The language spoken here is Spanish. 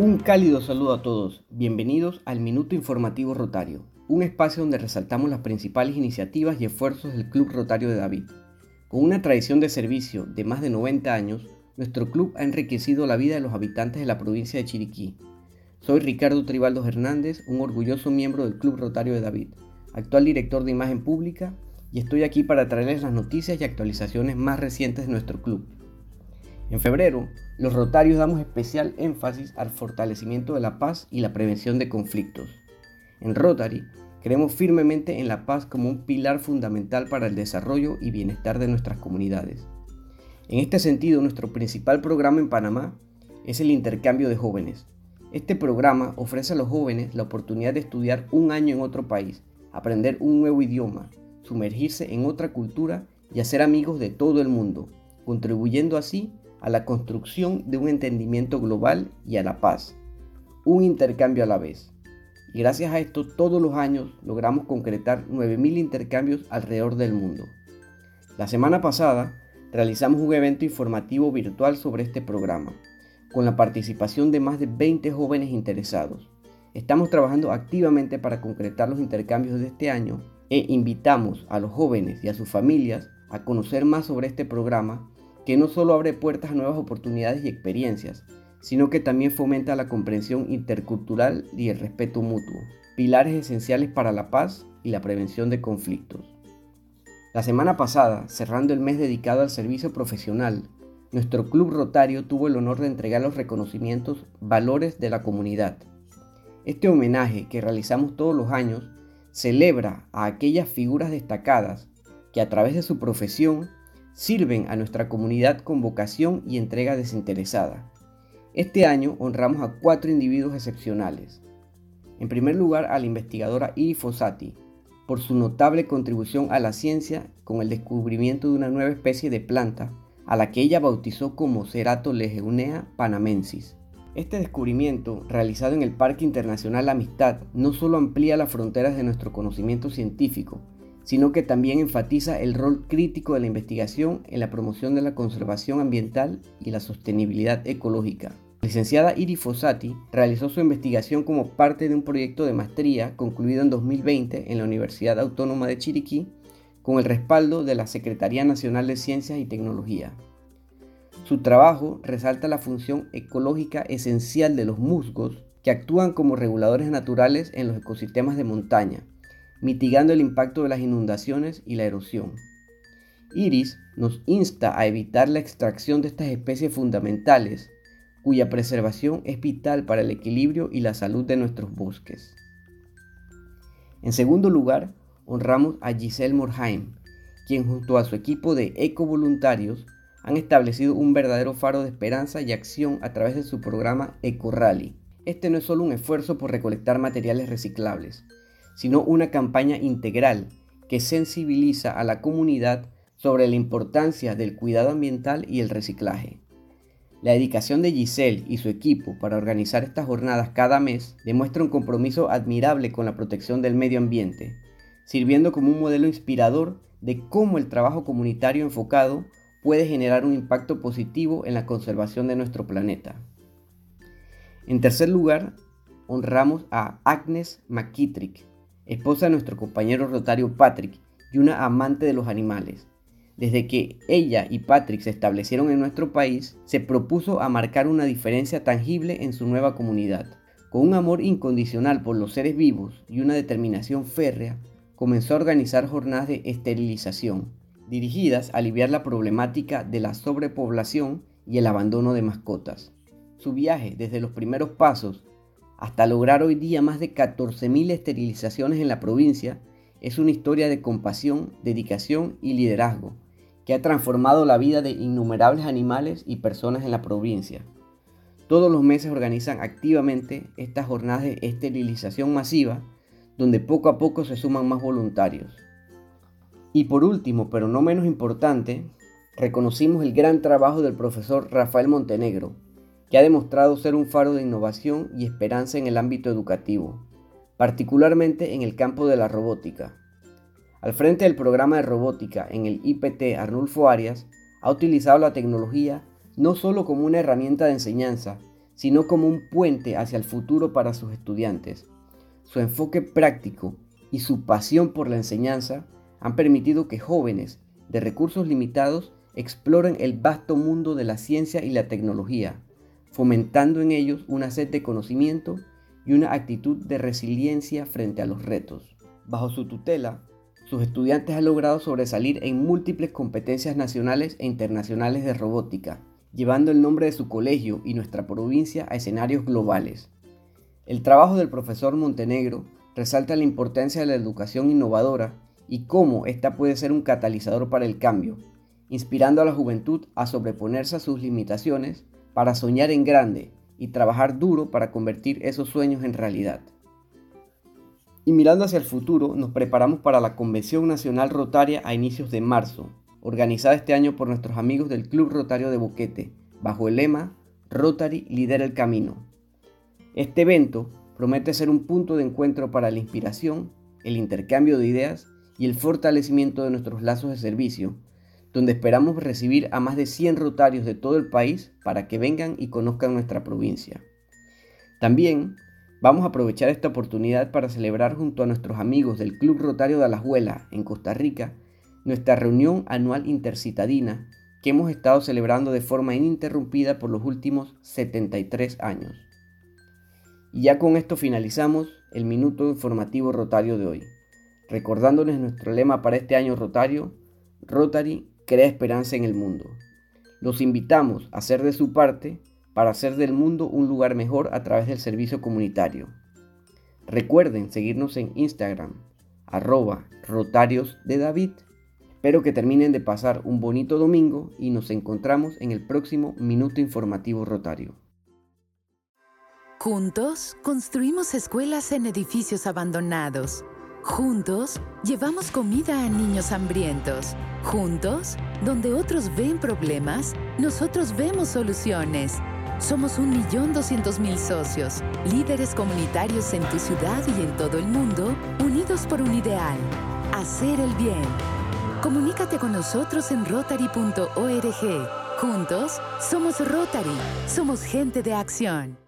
Un cálido saludo a todos. Bienvenidos al Minuto Informativo Rotario, un espacio donde resaltamos las principales iniciativas y esfuerzos del Club Rotario de David. Con una tradición de servicio de más de 90 años, nuestro club ha enriquecido la vida de los habitantes de la provincia de Chiriquí. Soy Ricardo Tribaldo Hernández, un orgulloso miembro del Club Rotario de David, actual director de imagen pública, y estoy aquí para traerles las noticias y actualizaciones más recientes de nuestro club. En febrero, los Rotarios damos especial énfasis al fortalecimiento de la paz y la prevención de conflictos. En Rotary, creemos firmemente en la paz como un pilar fundamental para el desarrollo y bienestar de nuestras comunidades. En este sentido, nuestro principal programa en Panamá es el intercambio de jóvenes. Este programa ofrece a los jóvenes la oportunidad de estudiar un año en otro país, aprender un nuevo idioma, sumergirse en otra cultura y hacer amigos de todo el mundo, contribuyendo así a la construcción de un entendimiento global y a la paz, un intercambio a la vez. Y gracias a esto todos los años logramos concretar 9.000 intercambios alrededor del mundo. La semana pasada realizamos un evento informativo virtual sobre este programa, con la participación de más de 20 jóvenes interesados. Estamos trabajando activamente para concretar los intercambios de este año e invitamos a los jóvenes y a sus familias a conocer más sobre este programa que no solo abre puertas a nuevas oportunidades y experiencias, sino que también fomenta la comprensión intercultural y el respeto mutuo, pilares esenciales para la paz y la prevención de conflictos. La semana pasada, cerrando el mes dedicado al servicio profesional, nuestro club rotario tuvo el honor de entregar los reconocimientos Valores de la Comunidad. Este homenaje que realizamos todos los años celebra a aquellas figuras destacadas que a través de su profesión sirven a nuestra comunidad con vocación y entrega desinteresada. Este año honramos a cuatro individuos excepcionales. En primer lugar, a la investigadora Iri Fossati, por su notable contribución a la ciencia con el descubrimiento de una nueva especie de planta, a la que ella bautizó como Ceratolegeunea panamensis. Este descubrimiento, realizado en el Parque Internacional Amistad, no solo amplía las fronteras de nuestro conocimiento científico, sino que también enfatiza el rol crítico de la investigación en la promoción de la conservación ambiental y la sostenibilidad ecológica. La licenciada Iri Fossati realizó su investigación como parte de un proyecto de maestría concluido en 2020 en la Universidad Autónoma de Chiriquí con el respaldo de la Secretaría Nacional de Ciencias y Tecnología. Su trabajo resalta la función ecológica esencial de los musgos que actúan como reguladores naturales en los ecosistemas de montaña, mitigando el impacto de las inundaciones y la erosión. Iris nos insta a evitar la extracción de estas especies fundamentales, cuya preservación es vital para el equilibrio y la salud de nuestros bosques. En segundo lugar, honramos a Giselle Morheim, quien junto a su equipo de eco-voluntarios han establecido un verdadero faro de esperanza y acción a través de su programa Eco Rally. Este no es solo un esfuerzo por recolectar materiales reciclables, sino una campaña integral que sensibiliza a la comunidad sobre la importancia del cuidado ambiental y el reciclaje. La dedicación de Giselle y su equipo para organizar estas jornadas cada mes demuestra un compromiso admirable con la protección del medio ambiente, sirviendo como un modelo inspirador de cómo el trabajo comunitario enfocado puede generar un impacto positivo en la conservación de nuestro planeta. En tercer lugar, honramos a Agnes McKittrick, esposa de nuestro compañero rotario Patrick y una amante de los animales. Desde que ella y Patrick se establecieron en nuestro país, se propuso a marcar una diferencia tangible en su nueva comunidad. Con un amor incondicional por los seres vivos y una determinación férrea, comenzó a organizar jornadas de esterilización, dirigidas a aliviar la problemática de la sobrepoblación y el abandono de mascotas. Su viaje desde los primeros pasos hasta lograr hoy día más de 14.000 esterilizaciones en la provincia, es una historia de compasión, dedicación y liderazgo que ha transformado la vida de innumerables animales y personas en la provincia. Todos los meses organizan activamente estas jornadas de esterilización masiva, donde poco a poco se suman más voluntarios. Y por último, pero no menos importante, reconocimos el gran trabajo del profesor Rafael Montenegro, que ha demostrado ser un faro de innovación y esperanza en el ámbito educativo, particularmente en el campo de la robótica. Al frente del programa de robótica en el IPT Arnulfo Arias, ha utilizado la tecnología no solo como una herramienta de enseñanza, sino como un puente hacia el futuro para sus estudiantes. Su enfoque práctico y su pasión por la enseñanza han permitido que jóvenes de recursos limitados exploren el vasto mundo de la ciencia y la tecnología, fomentando en ellos una sed de conocimiento y una actitud de resiliencia frente a los retos. Bajo su tutela, sus estudiantes han logrado sobresalir en múltiples competencias nacionales e internacionales de robótica, llevando el nombre de su colegio y nuestra provincia a escenarios globales. El trabajo del profesor Montenegro resalta la importancia de la educación innovadora y cómo ésta puede ser un catalizador para el cambio, inspirando a la juventud a sobreponerse a sus limitaciones para soñar en grande y trabajar duro para convertir esos sueños en realidad. Y mirando hacia el futuro, nos preparamos para la Convención Nacional Rotaria a inicios de marzo, organizada este año por nuestros amigos del Club Rotario de Boquete, bajo el lema Rotary lidera el camino. Este evento promete ser un punto de encuentro para la inspiración, el intercambio de ideas y el fortalecimiento de nuestros lazos de servicio, donde esperamos recibir a más de 100 rotarios de todo el país para que vengan y conozcan nuestra provincia. También vamos a aprovechar esta oportunidad para celebrar junto a nuestros amigos del Club Rotario de Alajuela en Costa Rica nuestra reunión anual intercitadina que hemos estado celebrando de forma ininterrumpida por los últimos 73 años. Y ya con esto finalizamos el minuto informativo rotario de hoy, recordándoles nuestro lema para este año rotario, Rotary crea esperanza en el mundo. Los invitamos a hacer de su parte para hacer del mundo un lugar mejor a través del servicio comunitario. Recuerden seguirnos en Instagram, arroba rotarios de David. Espero que terminen de pasar un bonito domingo y nos encontramos en el próximo Minuto Informativo Rotario. Juntos construimos escuelas en edificios abandonados. Juntos llevamos comida a niños hambrientos. Juntos, donde otros ven problemas, nosotros vemos soluciones. Somos 1.200.000 socios, líderes comunitarios en tu ciudad y en todo el mundo, unidos por un ideal, hacer el bien. Comunícate con nosotros en rotary.org. Juntos, somos Rotary, somos gente de acción.